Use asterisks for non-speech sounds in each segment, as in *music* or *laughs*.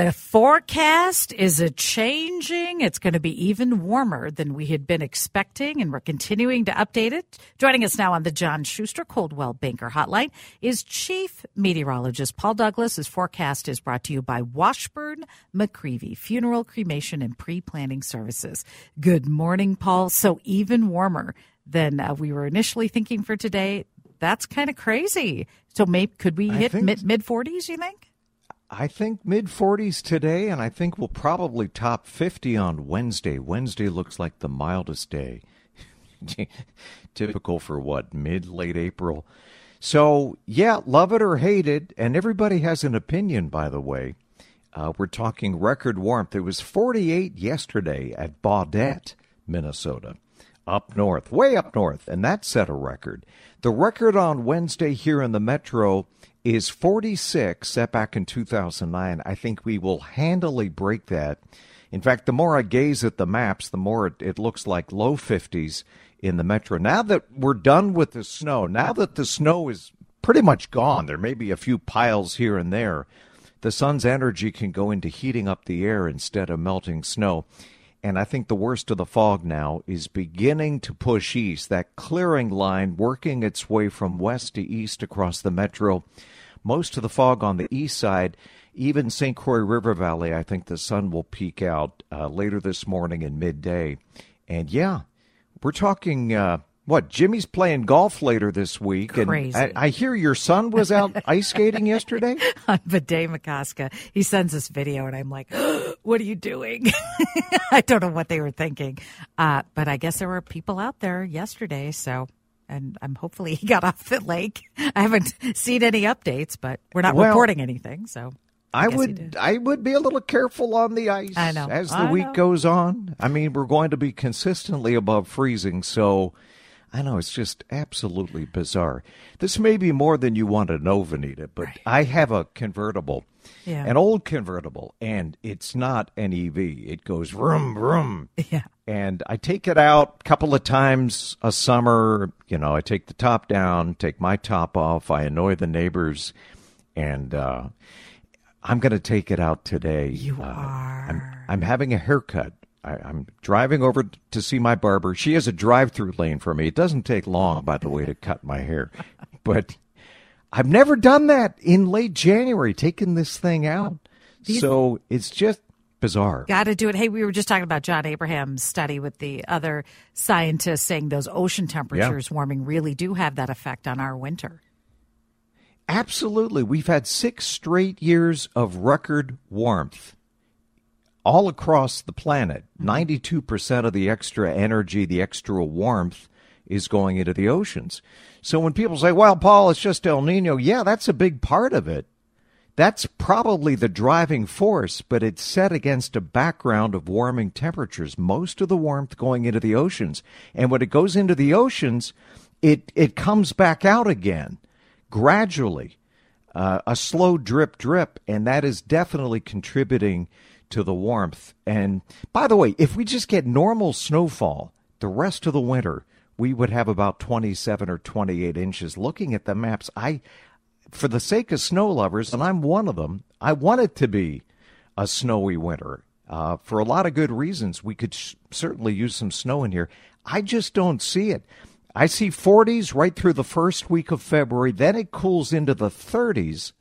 The forecast is a changing. It's going to be even warmer than we had been expecting, and we're continuing to update it. Joining us now on the John Schuster Coldwell Banker Hotline is Chief Meteorologist Paul Douglas. His forecast is brought to you by Washburn McReavy Funeral, Cremation, and Pre Planning Services. Good morning, Paul. So even warmer than uh, we were initially thinking for today. That's kind of crazy. So maybe could we hit mid mid forties? You think? I think mid 40s today, and I think we'll probably top 50 on Wednesday. Wednesday looks like the mildest day. *laughs* Typical for what, mid, late April? So, yeah, love it or hate it, and everybody has an opinion, by the way. Uh, we're talking record warmth. It was 48 yesterday at Baudette, Minnesota, up north, way up north, and that set a record. The record on Wednesday here in the metro is 46 set back in 2009. I think we will handily break that. In fact, the more I gaze at the maps, the more it, it, looks like low 50s in the metro. Now that we're done with the snow, now that the snow is pretty much gone, there may be a few piles here and there. The sun's energy can go into heating up the air instead of melting snow. And I think the worst of the fog now is beginning to push east, that clearing line working its way from west to east across the metro. Most of the fog on the east side, even St. Croix River Valley, I think the sun will peak out uh, later this morning and midday. And yeah, we're talking uh, what? Jimmy's playing golf later this week. Crazy. And I, I hear your son was out *laughs* ice skating yesterday. On Bde Maka Ska. He sends this video, and I'm like, *gasps* what are you doing? *laughs* I don't know what they were thinking. Uh, but I guess there were people out there yesterday. So and I'm hopefully he *laughs* got off the lake. I haven't seen any updates, but we're not well, reporting anything. So I, I would I would be a little careful on the ice I know. as the I week know. goes on. I mean, we're going to be consistently above freezing, so I know it's just absolutely bizarre. This may be more than you want to know, Vineeta, but Right. I have a convertible, Yeah. an old convertible, and it's not an EV. It goes vroom vroom. *laughs* Yeah. And I take it out a couple of times a summer. You know, I take the top down, take my top off. I annoy the neighbors, and uh, I'm going to take it out today. You Uh, are. I'm, I'm having a haircut. I, I'm driving over to see my barber. She has a drive-through lane for me. It doesn't take long, by the way, to cut my hair, *laughs* but I've never done that in late January, taking this thing out. So it's just bizarre. Got to do it. Hey, we were just talking about John Abraham's study with the other scientists saying those ocean temperatures warming really do have that effect on our winter. Absolutely. We've had six straight years of record warmth all across the planet. 92% of the extra energy, the extra warmth is going into the oceans. So when people say, well, Paul, it's just El Nino, yeah, that's a big part of it. That's probably the driving force, but it's set against a background of warming temperatures. Most of the warmth going into the oceans. And when it goes into the oceans, it, it comes back out again gradually, uh, a slow drip drip, and that is definitely contributing to the warmth. And by the way, if we just get normal snowfall the rest of the winter, we would have about 27 or 28 inches. Looking at the maps, I, for the sake of snow lovers, and I'm one of them, I want it to be a snowy winter. Uh, for a lot of good reasons, we could sh- certainly use some snow in here. I just don't see it. I see 40s right through the first week of February. Then it cools into the 30s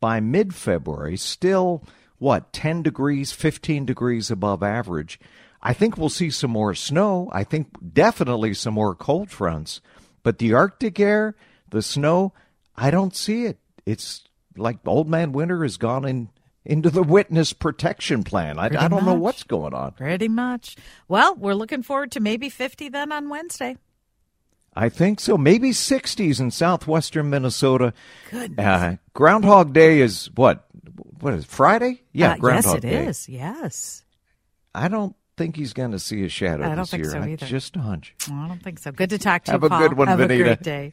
by mid February. Still, what, 10 degrees, 15 degrees above average. I think we'll see some more snow. I think definitely some more cold fronts. But the Arctic air, the snow, I don't see it. It's like old man winter has gone in into the witness protection plan. I, I don't much. know what's going on. Pretty much. Well, we're looking forward to maybe 50 then on Wednesday. I think so. Maybe 60s in southwestern Minnesota. Goodness. Uh, Groundhog Day is what? What is it, Friday? Yeah, Uh, Groundhog yes, it Day. is. Yes. I don't think he's going to see a shadow I don't this think year. so I- Just a hunch. Well, I don't think so. Good to talk to Have you, Have a Paul. good one, Have a great day.